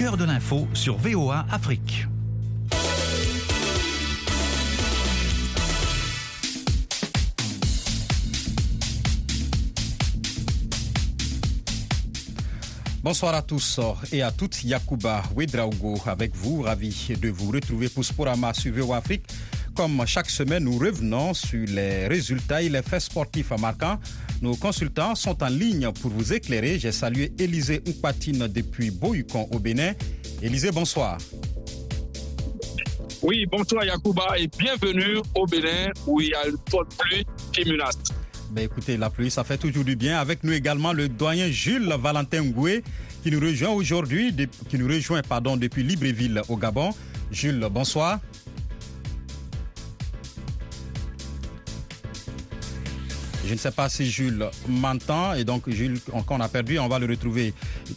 cœur de l'info sur VOA Afrique. Bonsoir à tous et à toutes. Yakuba Wedraogo avec vous, ravi de vous retrouver pour Sporama sur VOA Afrique. Comme chaque semaine, nous revenons sur les résultats et les faits sportifs marquants. Nos consultants sont en ligne pour vous éclairer. J'ai salué Élisée Oupatine depuis Boyukon au Bénin. Élisée, bonsoir. Oui, bonsoir Yakuba et bienvenue au Bénin où il y a une forte pluie qui menace. Ben écoutez, la pluie, ça fait toujours du bien. Avec nous également le doyen Jules Valentin Ngoué qui nous rejoint aujourd'hui, qui nous rejoint pardon, depuis Libreville au Gabon. Jules, bonsoir. Je ne sais pas si Jules m'entend et donc Jules, qu'on a perdu, on va le retrouver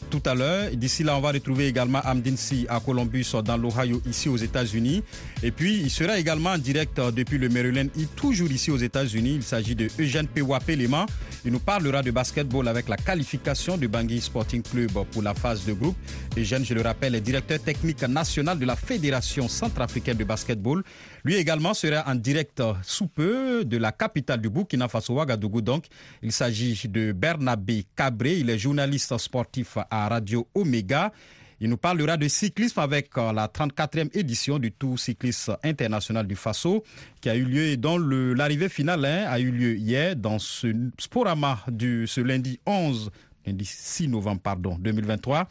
tout à l'heure. D'ici là, on va retrouver également Amdinsi à Columbus dans l'Ohio ici aux États-Unis. Et puis, il sera également en direct depuis le Maryland, toujours ici aux États-Unis. Il s'agit de Eugène Pewapé Lema. Il nous parlera de basketball avec la qualification du Bangui Sporting Club pour la phase de groupe. Eugène, je le rappelle, est directeur technique national de la Fédération centrafricaine de basketball. Lui également sera en direct sous peu de la capitale du Burkina Faso, Ouagadougou. Donc, il s'agit de Bernabé Cabré. Il est journaliste sportif à Radio Omega. Il nous parlera de cyclisme avec euh, la 34e édition du Tour cycliste international du Faso qui a eu lieu et dont l'arrivée finale hein, a eu lieu hier dans ce Sporama du ce lundi 11 lundi 6 novembre pardon 2023.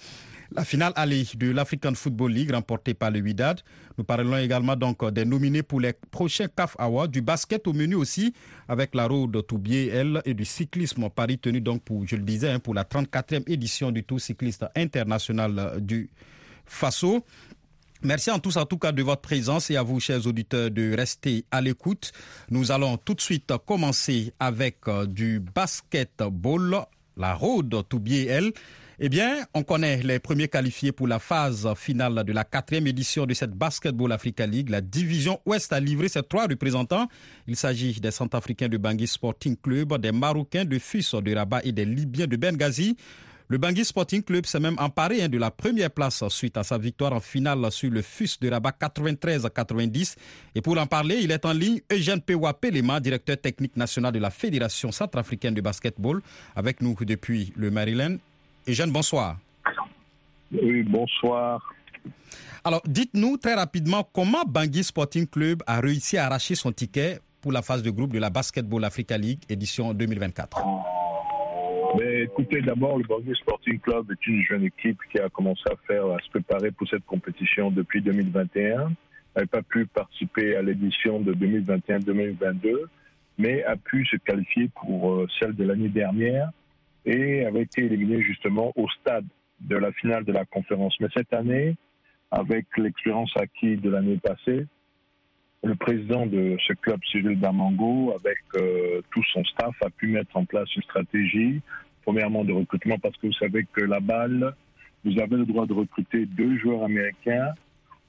La finale allée de l'African Football League remportée par le Widad. Nous parlons également donc des nominés pour les prochains CAF Awards, du basket au menu aussi, avec la road Toubier, elle, et du cyclisme Paris tenu donc pour, je le disais, hein, pour la 34e édition du Tour cycliste international du Faso. Merci en tous en tout cas de votre présence et à vous, chers auditeurs, de rester à l'écoute. Nous allons tout de suite commencer avec euh, du basketball, la road Toubier, elle. Eh bien, on connaît les premiers qualifiés pour la phase finale de la quatrième édition de cette Basketball Africa League. La division Ouest a livré ses trois représentants. Il s'agit des Centrafricains de Bangui Sporting Club, des Marocains de Fus de Rabat et des Libyens de Benghazi. Le Bangui Sporting Club s'est même emparé hein, de la première place suite à sa victoire en finale sur le FUS de Rabat 93 90. Et pour en parler, il est en ligne Eugène Pewa Pelema, directeur technique national de la Fédération centrafricaine de basketball, avec nous depuis le Maryland. Eugène, bonsoir. Oui, bonsoir. Alors, dites-nous très rapidement comment Bangui Sporting Club a réussi à arracher son ticket pour la phase de groupe de la Basketball Africa League édition 2024. Mais écoutez, d'abord, le Bangui Sporting Club est une jeune équipe qui a commencé à faire, à se préparer pour cette compétition depuis 2021. Elle n'a pas pu participer à l'édition de 2021-2022, mais a pu se qualifier pour euh, celle de l'année dernière et avait été éliminé justement au stade de la finale de la conférence. Mais cette année, avec l'expérience acquise de l'année passée, le président de ce club, Cyril Damango, avec euh, tout son staff, a pu mettre en place une stratégie, premièrement de recrutement, parce que vous savez que la balle, vous avez le droit de recruter deux joueurs américains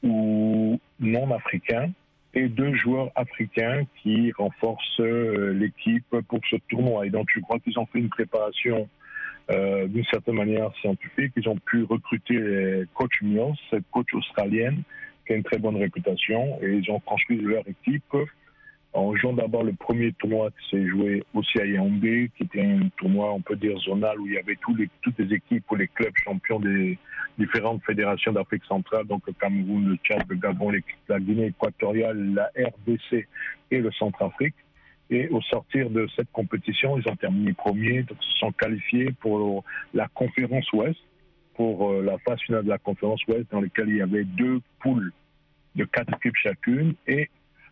ou non africains et deux joueurs africains qui renforcent euh, l'équipe pour ce tournoi. Et donc, je crois qu'ils ont fait une préparation euh, d'une certaine manière scientifique. Ils ont pu recruter coach Mills, cette coach australienne, qui a une très bonne réputation, et ils ont construit leur équipe en jouant d'abord le premier tournoi qui s'est joué aussi à Yaoundé, qui était un tournoi, on peut dire, zonal, où il y avait toutes les équipes ou les clubs champions des différentes fédérations d'Afrique centrale, donc le Cameroun, le Tchad, le Gabon, la Guinée équatoriale, la RDC et le Centrafrique. Et au sortir de cette compétition, ils ont terminé premiers, donc se sont qualifiés pour la conférence Ouest, pour euh, la phase finale de la conférence Ouest, dans laquelle il y avait deux poules de quatre équipes chacune, et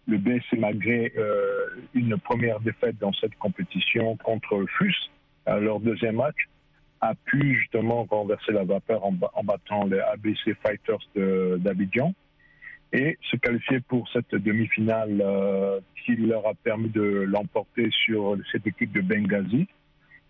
le BSC, malgré euh, une première défaite dans cette compétition contre FUS, leur deuxième match, a pu justement renverser la vapeur en, battant les ABC Fighters d'Abidjan. Et se qualifier pour cette demi-finale euh, qui leur a permis de l'emporter sur cette équipe de Benghazi.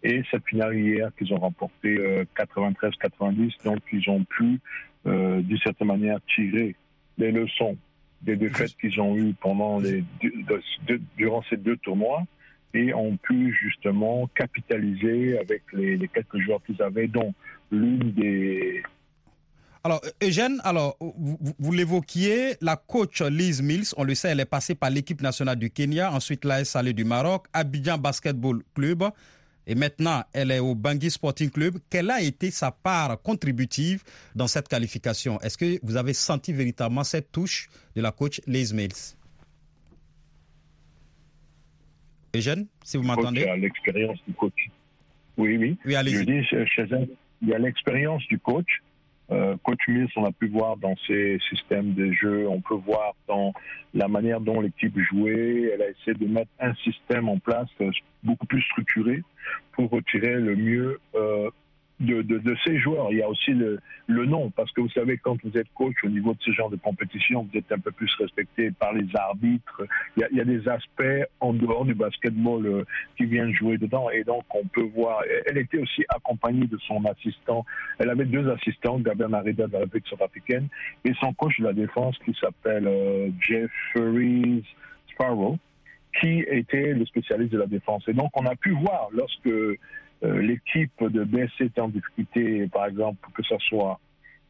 Et cette finale hier qu'ils ont remporté 93-90, euh, donc ils ont pu, d'une certaine manière, tirer les leçons des défaites qu'ils ont eues pendant les durant ces deux tournois. Et ont pu justement capitaliser avec les, quelques joueurs qu'ils avaient, dont l'une des Alors, Eugène, alors, vous, l'évoquiez, la coach Liz Mills, on le sait, elle est passée par l'équipe nationale du Kenya, ensuite l'AS Salé du Maroc, Abidjan Basketball Club, et maintenant elle est au Bangui Sporting Club. Quelle a été sa part contributive dans cette qualification? Est-ce que vous avez senti véritablement cette touche de la coach Liz Mills? Eugène, si vous m'entendez? Il l'expérience du coach. Oui, oui. Oui, allez-y. Je dis, chez elle, il y a l'expérience du coach euh, on a pu voir dans ses systèmes de jeu, on peut voir dans la manière dont l'équipe jouait. Elle a essayé de mettre un système en place euh, beaucoup plus structuré pour retirer le mieux euh, de, ces joueurs. Il y a aussi le, nom, parce que vous savez, quand vous êtes coach au niveau de ce genre de compétition, vous êtes un peu plus respecté par les arbitres. Il y a, des aspects en dehors du basketball euh, qui viennent jouer dedans. Et donc, on peut voir. Elle était aussi accompagnée de son assistant. Elle avait deux assistants, Gabriel Marida de la République centrafricaine, et son coach de la défense qui s'appelle euh, Jeffrey Sparrow qui était le spécialiste de la défense. Et donc, on a pu voir lorsque l'équipe de BSC est en difficulté, par exemple, que ce soit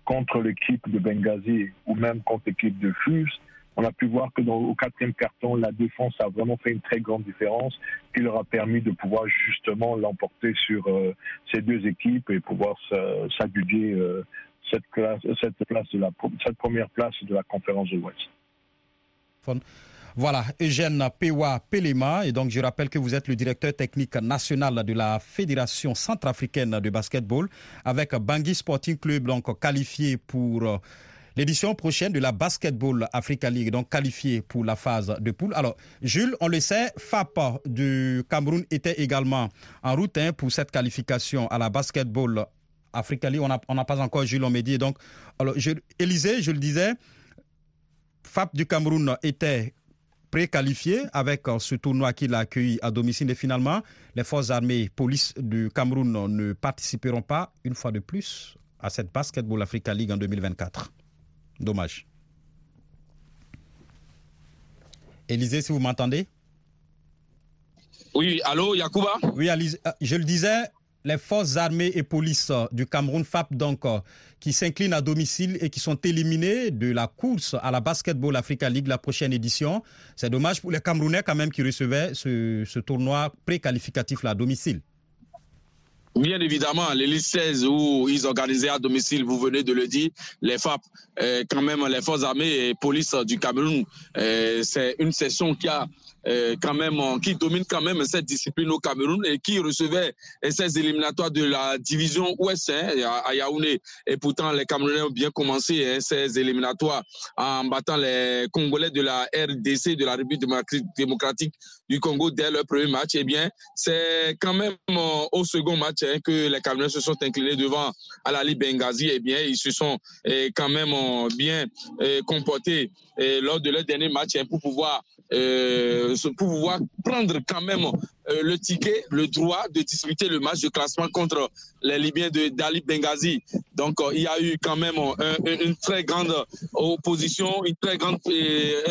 contre l'équipe de Benghazi ou même contre l'équipe de Fus, on a pu voir que dans, au quatrième carton, la défense a vraiment fait une très grande différence qui leur a permis de pouvoir justement l'emporter sur euh, ces deux équipes et pouvoir s'adjuger euh, cette, cette, cette première place de la conférence de l'Ouest. Voilà, Eugène Pewa Pelema. Et donc, je rappelle que vous êtes le directeur technique national de la Fédération centrafricaine de basketball avec Bangui Sporting Club, donc qualifié pour euh, l'édition prochaine de la Basketball Africa League, donc qualifié pour la phase de poule. Alors, Jules, on le sait, FAP du Cameroun était également en route hein, pour cette qualification à la Basketball Africa League. On n'a pas encore Jules Omédi. Donc, alors, je, je le disais, FAP du Cameroun était préqualifié avec euh, ce tournoi qu'il a accueilli à domicile. Et finalement, les forces armées police du Cameroun ne participeront pas une fois de plus à cette Basketball Africa League en 2024. Dommage. Élisée, si vous m'entendez? Oui, allô, Yacouba Oui, euh, je le disais, les forces armées et polices du Cameroun FAP donc euh, qui s'inclinent à domicile et qui sont éliminés de la course à la Basketball Africa League la prochaine édition. C'est dommage pour les Camerounais quand même qui recevaient ce, tournoi préqualificatif à domicile. Bien évidemment, les 16 où ils organisaient à domicile, vous venez de le dire, les FAP, euh, quand même les forces armées et police du Cameroun, euh, c'est une session qui a euh, quand même, qui domine quand même cette discipline au Cameroun et qui recevait ces éliminatoires de la division ouest hein, à Yaoundé. Et pourtant, les Camerounais ont bien commencé hein, ces éliminatoires en battant les Congolais de la RDC, de la République démocratique du Congo dès leur premier match. Eh bien, c'est quand même euh, au second match hein, que les Camerounais se sont inclinés devant Alali Benghazi. Eh bien, ils se sont quand même euh, bien comportés lors de leur dernier match pour pouvoir pour pouvoir prendre quand même euh, le ticket, le droit de disputer le match de classement contre les Libyens de Dali Benghazi. Donc euh, il y a eu quand même une très grande opposition, une très grande, euh,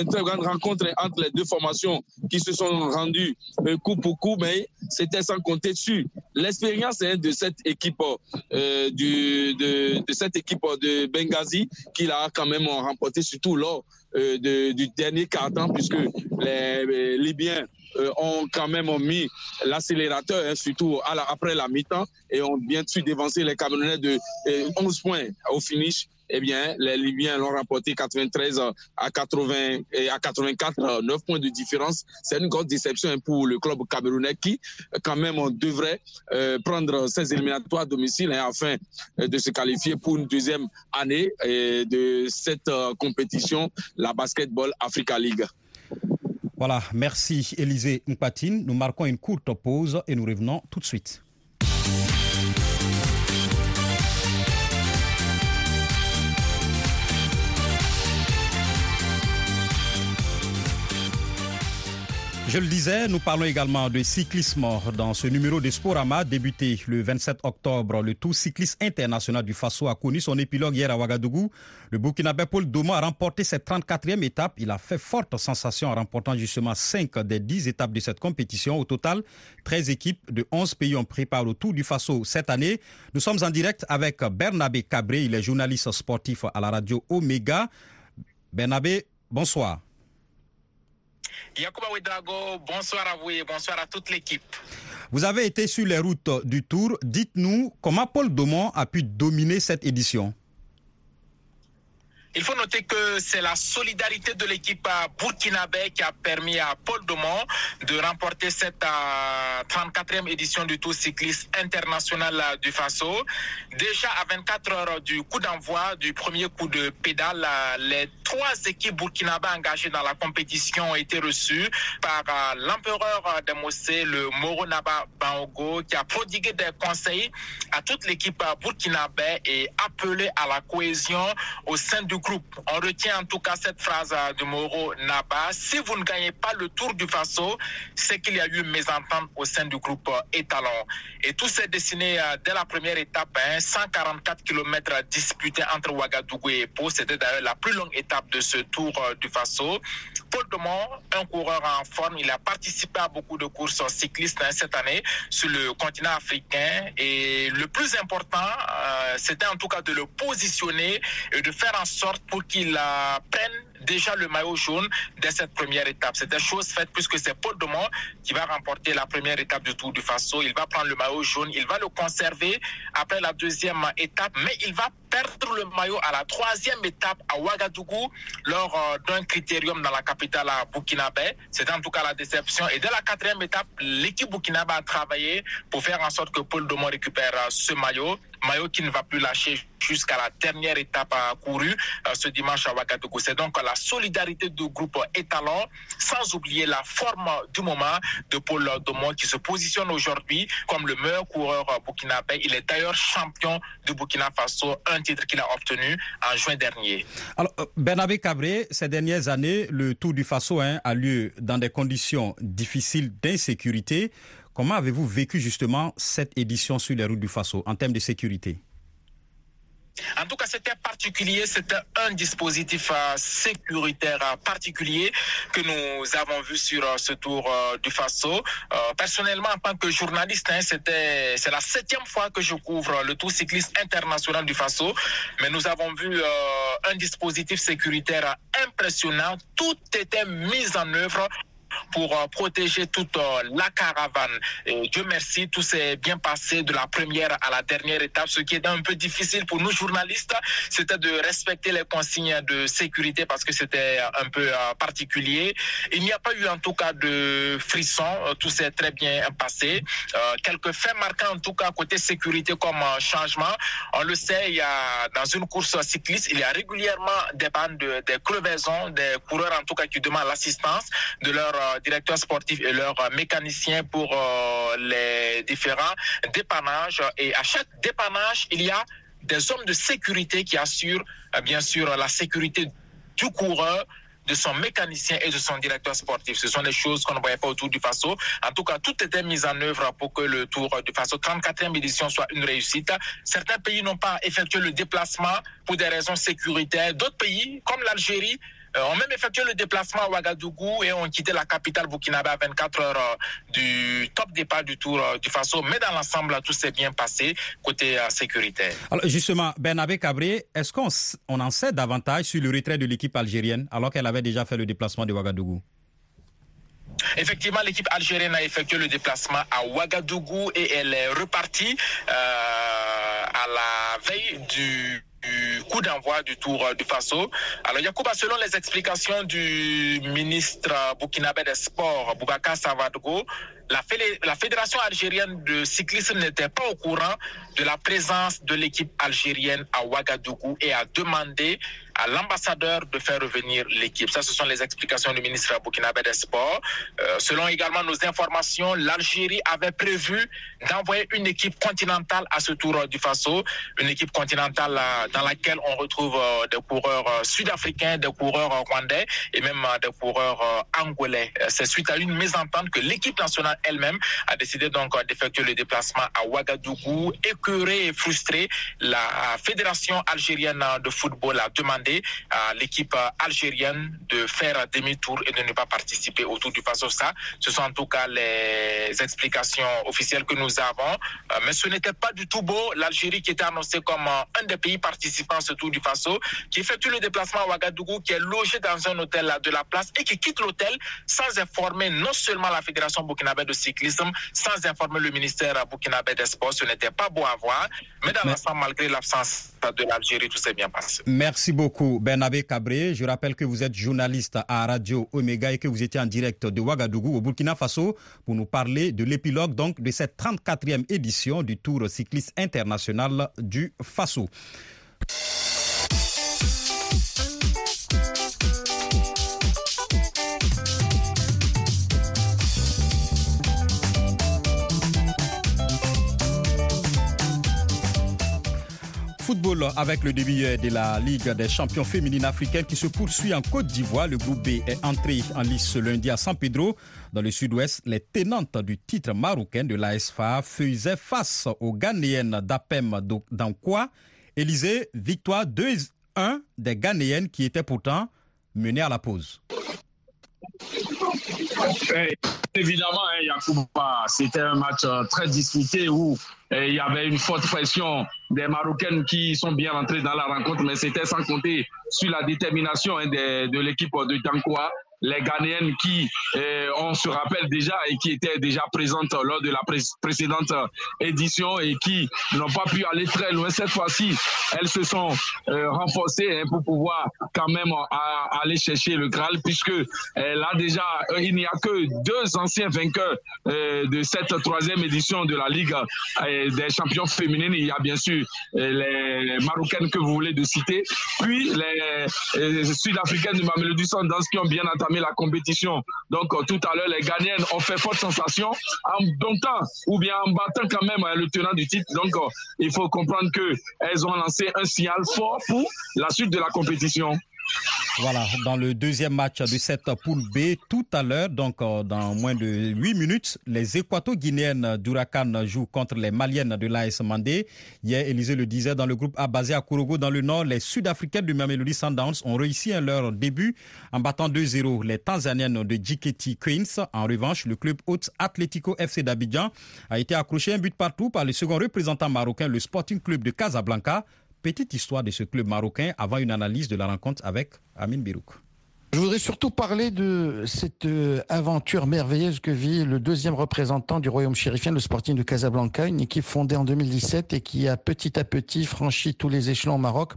rencontre entre les deux formations qui se sont rendues coup pour coup, mais c'était sans compter sur l'expérience hein, de cette équipe de, de, cette équipe de Benghazi qui a quand même remporté surtout lors du dernier quart temps puisque les Libyens euh, ont quand même mis l'accélérateur, hein, surtout après la mi-temps, et ont bien sûr dévancé les Camerounais de 11 euh, points au finish. Eh bien, les Libyens l'ont remporté 93 à 80 et à 84, 9 points de différence. C'est une grosse déception hein, pour le club camerounais qui, quand même, devrait euh, prendre ses éliminatoires à domicile hein, afin de se qualifier pour une deuxième année de cette compétition, la Basketball Africa League. Voilà, merci Élisée Mpatine. Nous marquons une courte pause et nous revenons tout de suite. Je le disais, nous parlons également de cyclisme dans ce numéro de Sporama débuté le 27 octobre. Le Tour cycliste international du Faso a connu son épilogue hier à Ouagadougou. Le Burkinabé Paul Domo a remporté cette 34e étape. Il a fait forte sensation en remportant justement 5 des 10 étapes de cette compétition. Au total, 13 équipes de 11 pays ont préparé le Tour du Faso cette année. Nous sommes en direct avec Bernabé Cabré, il est journaliste sportif à la radio Omega. Bernabé, bonsoir. Yacouba Ouedrago, bonsoir à vous et bonsoir à toute l'équipe. Vous avez été sur les routes du Tour. Dites-nous comment Paul Daumont a pu dominer cette édition. Il faut noter que c'est la solidarité de l'équipe burkinabé qui a permis à Paul Domont de remporter cette 34e édition du Tour cycliste international du Faso. Déjà à 24 heures du coup d'envoi du premier coup de pédale, les trois équipes burkinabé engagées dans la compétition ont été reçues par l'empereur des Mossé, le Moro Naba Baogo, qui a prodigué des conseils à toute l'équipe burkinabé et appelé à la cohésion au sein du groupe. On retient en tout cas cette phrase de Moro Naba. Si vous ne gagnez pas le Tour du Faso, c'est qu'il y a eu mésentente au sein du groupe Étalon. Et tout s'est dessiné dès la première étape, 144 km disputés entre Ouagadougou et Pau. C'était d'ailleurs la plus longue étape de ce Tour du Faso. Paul un coureur en forme, il a participé à beaucoup de courses cyclistes cette année sur le continent africain. Et le plus important, c'était en tout cas de le positionner et de faire en sorte pour qu'il prenne déjà le maillot jaune dès cette première étape. C'était chose faite puisque c'est Paul Demont qui va remporter la première étape du Tour du Faso. Il va prendre le maillot jaune, il va le conserver après la deuxième étape, mais il va perdre le maillot à la troisième étape à Ouagadougou lors d'un critérium dans la capitale à Burkinabé. C'était en tout cas la déception. Et dès la quatrième étape, l'équipe Burkinabé a travaillé pour faire en sorte que Paul Demont récupère ce maillot maillot qui ne va plus lâcher jusqu'à la dernière étape courue ce dimanche à Ouagadougou. C'est donc la solidarité du groupe étalon, sans oublier la forme du moment de Paul Domont qui se positionne aujourd'hui comme le meilleur coureur burkinabé. Il est d'ailleurs champion du Burkina Faso, un titre qu'il a obtenu en juin dernier. Alors, Bernabé Cabré, ces dernières années, le Tour du Faso hein, a lieu dans des conditions difficiles d'insécurité. Comment avez-vous vécu justement cette édition sur les routes du Faso en termes de sécurité? En tout cas, c'était particulier, c'était un dispositif euh, sécuritaire euh, particulier que nous avons vu sur euh, ce tour du Faso. personnellement, en tant que journaliste, hein, c'était c'est la septième fois que je couvre le Tour cycliste international du Faso, mais nous avons vu un dispositif sécuritaire impressionnant. Tout était mis en œuvre pour euh, protéger toute euh, la caravane. Dieu merci, tout s'est bien passé de la première à la dernière étape. Ce qui est un peu difficile pour nous journalistes, c'était de respecter les consignes de sécurité parce que c'était un peu euh, particulier. Il n'y a pas eu en tout cas de frisson, tout s'est très bien passé. quelques faits marquants en tout cas côté sécurité comme changement. On le sait, il y a dans une course cycliste, il y a régulièrement des bandes de, des crevaisons, des coureurs en tout cas qui demandent l'assistance de leur directeurs sportifs et leurs mécaniciens pour les différents dépannages. Et à chaque dépannage, il y a des hommes de sécurité qui assurent bien sûr la sécurité du coureur de son mécanicien et de son directeur sportif. Ce sont des choses qu'on ne voyait pas autour du Faso. En tout cas, tout était mis en œuvre pour que le Tour du Faso 34e édition soit une réussite. Certains pays n'ont pas effectué le déplacement pour des raisons sécuritaires. D'autres pays, comme l'Algérie, ont même effectué le déplacement à Ouagadougou et ont quitté la capitale burkinabé à 24 heures du top départ du Tour du Faso. Mais dans l'ensemble, tout s'est bien passé côté sécuritaire. Alors justement, Bernabé Cabré, est-ce qu'on on en sait davantage sur le retrait de l'équipe algérienne alors qu'elle avait déjà fait le déplacement de Ouagadougou? Effectivement, l'équipe algérienne a effectué le déplacement à Ouagadougou et elle est repartie euh, à la veille du du coup d'envoi du Tour du Faso. Alors, Yacouba, selon les explications du ministre burkinabé des Sports, Boubacar Savadgo, la, Fédération algérienne de cyclisme n'était pas au courant de la présence de l'équipe algérienne à Ouagadougou et a demandé à l'ambassadeur de faire revenir l'équipe. Ça, ce sont les explications du ministre burkinabé des Sports. Euh, selon également nos informations, l'Algérie avait prévu d'envoyer une équipe continentale à ce Tour du Faso, une équipe continentale dans laquelle on retrouve des coureurs sud-africains, des coureurs rwandais et même des coureurs angolais. C'est suite à une mésentente que l'équipe nationale elle-même a décidé donc d'effectuer le déplacement à Ouagadougou. Écœuré et frustré, la Fédération algérienne de football a demandé à l'équipe algérienne de faire demi-tour et de ne pas participer au Tour du Faso. Ça, ce sont en tout cas les explications officielles que nous avons. Mais ce n'était pas du tout beau. L'Algérie qui était annoncée comme un des pays participants Tour du Faso, qui effectue le déplacement à Ouagadougou, qui est logé dans un hôtel de la place et qui quitte l'hôtel sans informer non seulement la Fédération burkinabé de cyclisme, sans informer le ministère burkinabé des Sports. Ce n'était pas beau à voir, mais dans l'ensemble, malgré l'absence de l'Algérie, tout s'est bien passé. Merci beaucoup, Bernabé Cabré. Je rappelle que vous êtes journaliste à Radio Omega et que vous étiez en direct de Ouagadougou au Burkina Faso pour nous parler de l'épilogue donc de cette 34e édition du Tour cycliste international du Faso. Avec le début de la Ligue des champions féminines africaines qui se poursuit en Côte d'Ivoire. Le groupe B est entré en lice ce lundi à San Pedro. Dans le sud-ouest, les tenantes du titre marocain de l'ASFA faisaient face aux Ghanéennes d'Apem Dankwa. Élysée, victoire 2-1 des Ghanéennes qui étaient pourtant menées à la pause. Évidemment, hein, c'était un match euh, très disputé où il y avait une forte pression des Marocaines qui sont bien rentrées dans la rencontre, mais c'était sans compter sur la détermination hein, de, l'équipe de Tankoa les Ghanéennes qui, euh, on se rappelle déjà et qui étaient déjà présentes lors de la précédente édition et qui n'ont pas pu aller très loin. Cette fois-ci, elles se sont euh, renforcées hein, pour pouvoir quand même aller chercher le Graal puisque là déjà, euh, il n'y a que deux anciens vainqueurs de cette troisième édition de la Ligue des champions féminines. Il y a bien sûr les Marocaines que vous voulez de citer, puis les Sud-Africaines de Mamelody Sundance qui ont bien entendu la compétition. Donc euh, tout à l'heure, les Ghanéennes ont fait forte sensation en domptant ou bien en battant quand même euh, le tenant du titre. Donc euh, il faut comprendre qu'elles ont lancé un signal fort pour la suite de la compétition. Voilà, dans le deuxième match de cette poule B, tout à l'heure, donc euh, dans moins de 8 minutes, les Équato-Guinéennes d'Huracan jouent contre les Maliennes de l'AS Mandé. Hier, Élisée le disait, dans le groupe A basé à Korogo dans le nord, les Sud-Africaines du Mamelody Sundowns ont réussi à leur début en battant 2-0 les Tanzaniennes de Jiketi Queens. En revanche, le club hôte Atlético FC d'Abidjan a été accroché un but partout par le second représentant marocain, le Sporting Club de Casablanca, Petite histoire de ce club marocain avant une analyse de la rencontre avec Amin Birouk. Je voudrais surtout parler de cette euh, aventure merveilleuse que vit le deuxième représentant du royaume chérifien, le Sporting de Casablanca, une équipe fondée en 2017 et qui a petit à petit franchi tous les échelons au Maroc,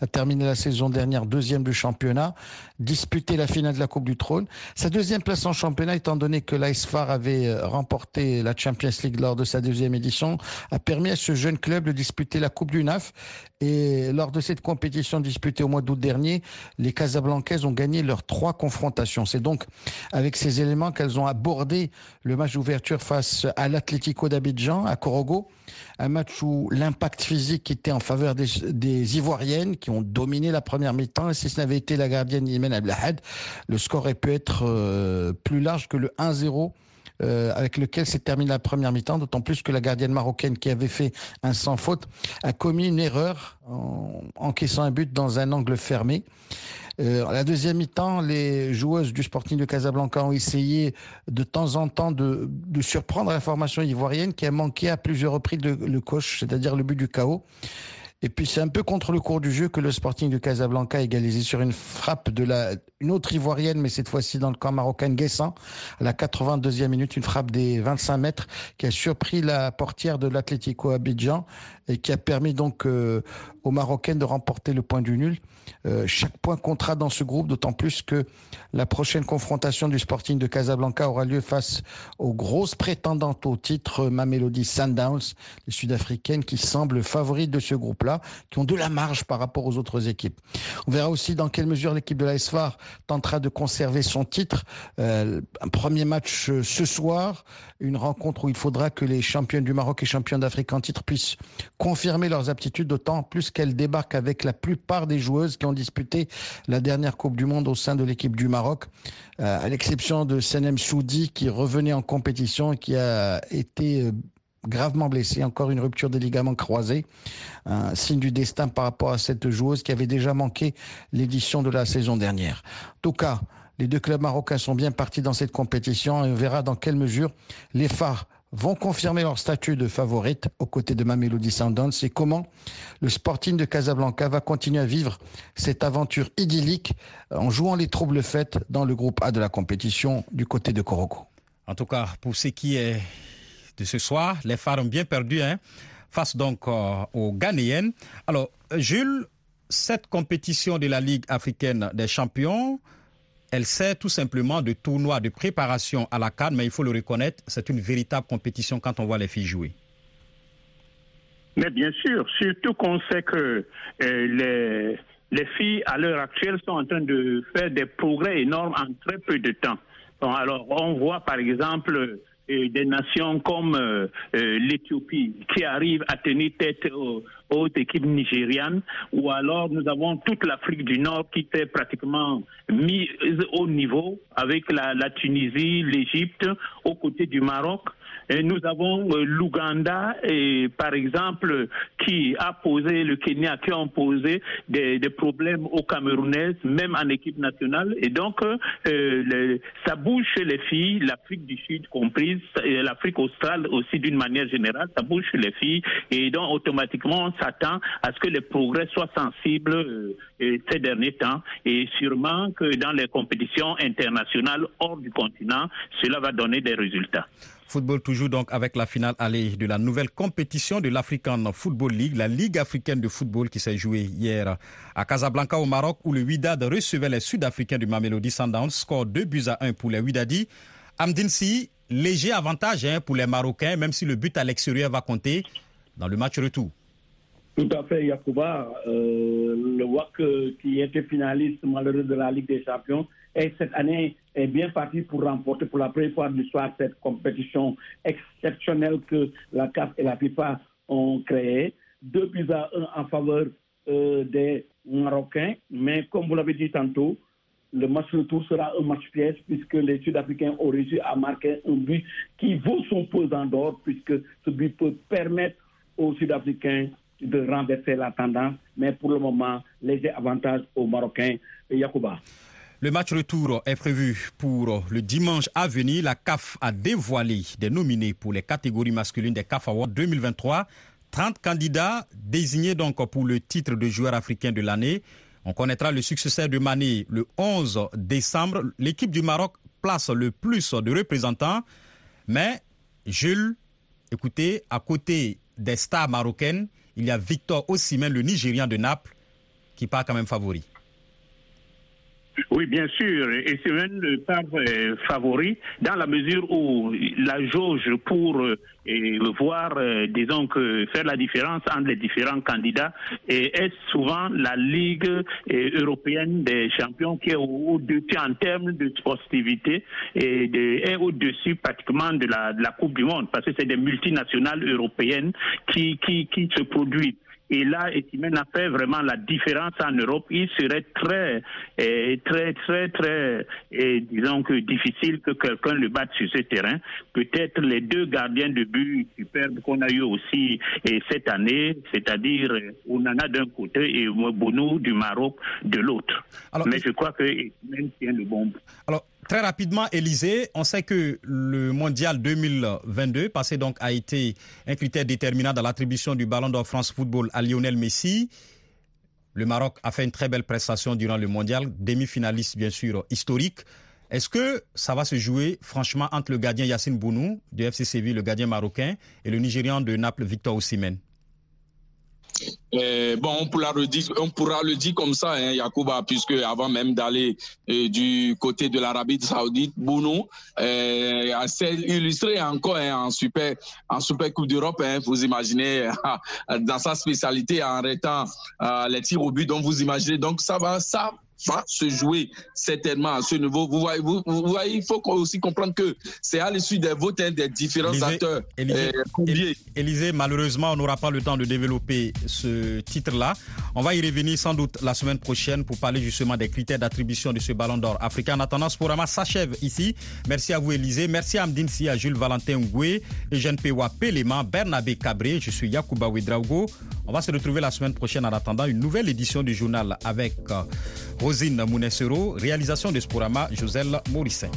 a terminé la saison dernière deuxième du championnat, disputé la finale de la Coupe du Trône. Sa deuxième place en championnat, étant donné que l'ASFAR avait euh, remporté la Champions League lors de sa deuxième édition, a permis à ce jeune club de disputer la Coupe du NAF. Et lors de cette compétition disputée au mois d'août dernier, les Casablancaises ont gagné leur trois confrontations. C'est donc avec ces éléments qu'elles ont abordé le match d'ouverture face à l'Atlético d'Abidjan, à Corogo. Un match où l'impact physique était en faveur des, Ivoiriennes qui ont dominé la première mi-temps. Si ce n'avait été la gardienne Imen Abdelhad, le score aurait pu être euh, plus large que le 1-0 euh, avec lequel s'est terminée la première mi-temps, d'autant plus que la gardienne marocaine qui avait fait un sans faute a commis une erreur en encaissant un but dans un angle fermé. Euh, la deuxième mi-temps, les joueuses du Sporting de Casablanca ont essayé de temps en temps de, surprendre la formation ivoirienne qui a manqué à plusieurs reprises le, le coche, c'est-à-dire le but du chaos. Et puis c'est un peu contre le cours du jeu que le Sporting de Casablanca a égalisé sur une frappe de la une autre ivoirienne, mais cette fois-ci dans le camp marocain Guessan, à la 82e minute, une frappe des 25 mètres qui a surpris la portière de l'Atlético Abidjan et qui a permis donc euh, aux Marocaines de remporter le point du nul. Euh, chaque point comptera dans ce groupe, d'autant plus que la prochaine confrontation du Sporting de Casablanca aura lieu face aux grosses prétendantes au titre Mamelody Sundowns, les Sud-Africaines qui semblent favorites de ce groupe-là, qui ont de la marge par rapport aux autres équipes. On verra aussi dans quelle mesure l'équipe de la SFAR tentera de conserver son titre. Euh, un premier match euh, ce soir, une rencontre où il faudra que les champions du Maroc et champions d'Afrique en titre puissent confirmer leurs aptitudes, d'autant plus qu'elle débarque avec la plupart des joueuses qui ont disputé la dernière Coupe du Monde au sein de l'équipe du Maroc, euh, à l'exception de Senem Soudi qui revenait en compétition et qui a été gravement blessé, encore une rupture des ligaments croisés, un signe du destin par rapport à cette joueuse qui avait déjà manqué l'édition de la saison dernière. En tout cas, les deux clubs marocains sont bien partis dans cette compétition et on verra dans quelle mesure les phares vont confirmer leur statut de favorite aux côtés de Mamelody Sundowns et comment le Sporting de Casablanca va continuer à vivre cette aventure idyllique en jouant les troubles faites dans le groupe A de la compétition du côté de Koroko. En tout cas, pour ce qui est de ce soir. Les phares ont bien perdu hein, face donc euh, aux Ghanéennes. Alors, Jules, cette compétition de la Ligue africaine des champions, elle sert tout simplement de tournoi de préparation à la Cannes, mais il faut le reconnaître, c'est une véritable compétition quand on voit les filles jouer. Mais bien sûr, surtout qu'on sait que euh, les, les filles, à l'heure actuelle, sont en train de faire des progrès énormes en très peu de temps. alors, on voit par exemple des nations comme euh, euh, l'Éthiopie qui arrivent à tenir tête aux, équipes nigérianes, ou alors nous avons toute l'Afrique du Nord qui était pratiquement mise au niveau avec la Tunisie, l'Égypte, aux côtés du Maroc. Nous avons euh, l'Ouganda, par exemple, qui a posé, le Kenya, qui ont posé des, problèmes aux Camerounaises, même en équipe nationale. Et donc, euh, ça bouge chez les filles, l'Afrique du Sud comprise, et l'Afrique australe aussi d'une manière générale, ça bouge chez les filles. Et donc, automatiquement, on s'attend à ce que les progrès soient sensibles euh, ces derniers temps. Et sûrement que dans les compétitions internationales hors du continent, cela va donner des résultats. Football toujours donc avec la finale allée de la nouvelle compétition de l'African Football League, la Ligue africaine de football qui s'est jouée hier à Casablanca au Maroc où le Wydad recevait les Sud-Africains du Mamelody Sundowns, score 2 buts à 1 pour les Wydadi. Amdinsi, léger avantage hein, pour les Marocains, même si le but à l'extérieur va compter dans le match retour. Tout à fait, Yacouba. Euh, le WAC qui était finaliste malheureux de la Ligue des Champions et cette année est bien parti pour remporter pour la première fois de l'histoire cette compétition exceptionnelle que la CAF et la FIFA ont créée. Deux buts à un en faveur euh, des Marocains, mais comme vous l'avez dit tantôt, le match retour sera un match pièce puisque les Sud-Africains ont réussi à marquer un but qui vaut son pesant d'or puisque ce but peut permettre aux Sud-Africains de renverser la tendance, mais pour le moment, les avantages aux Marocains. Yacouba. Le match retour est prévu pour le dimanche à venir. La CAF a dévoilé des nominés pour les catégories masculines des CAF Awards 2023. 30 candidats désignés donc pour le titre de joueur africain de l'année. On connaîtra le successeur de Mané le 11 décembre. L'équipe du Maroc place le plus de représentants. Mais Jules, écoutez, à côté des stars marocaines, il y a Victor Osimhen, le Nigérian de Naples, qui part quand même favori. Oui, bien sûr. Et c'est un part euh, favori dans la mesure où la jauge pour euh, voir, euh, disons que faire la différence entre les différents candidats est souvent la Ligue européenne des champions qui est au-dessus en termes de sportivité et est au-dessus pratiquement de la, de la Coupe du Monde parce que c'est des multinationales européennes qui, qui, qui se produisent. Et là, Etimen a fait vraiment la différence en Europe. Il serait très, eh, très, très, très, eh, disons que difficile que quelqu'un le batte sur ce terrain. Peut-être les deux gardiens de but superbes qu'on a eu aussi eh, cette année, c'est-à-dire Onana d'un côté et Bonou du Maroc de l'autre. Mais je crois que Etimen tient le bon. Alors, Très rapidement, Élisée, on sait que le mondial 2022, passé donc, a été un critère déterminant dans l'attribution du Ballon d'Or France Football à Lionel Messi. Le Maroc a fait une très belle prestation durant le mondial, demi-finaliste bien sûr historique. Est-ce que ça va se jouer franchement entre le gardien Yacine Bounou de FC Séville, le gardien marocain, et le Nigérian de Naples, Victor Osimhen? Euh, bon, on pourra, le dire, on pourra le dire comme ça, hein, Yacouba, puisque avant même d'aller euh, du côté de l'Arabie Saoudite, Bounou euh, s'est illustré encore hein, en super en super Coupe d'Europe. Hein, vous imaginez dans sa spécialité en arrêtant euh, les tirs au but. Donc vous imaginez, donc ça va, ça va se jouer certainement à ce niveau. Vous voyez, vous, voyez il faut aussi comprendre que c'est à l'issue des votes hein, des différents acteurs. Élisée, malheureusement, on n'aura pas le temps de développer ce titre-là. On va y revenir sans doute la semaine prochaine pour parler justement des critères d'attribution de ce ballon d'or africain. En attendant, ce programme s'achève ici. Merci à vous, Élisée. Merci à Amdine à Jules Valentin Ngoué, Eugène Pewa Péléman, Bernabé Cabré. Je suis Yacouba Ouedraogo. On va se retrouver la semaine prochaine en attendant une nouvelle édition du journal avec euh, Rosine Mounessero, réalisation de Sporama, Joselle Morissin.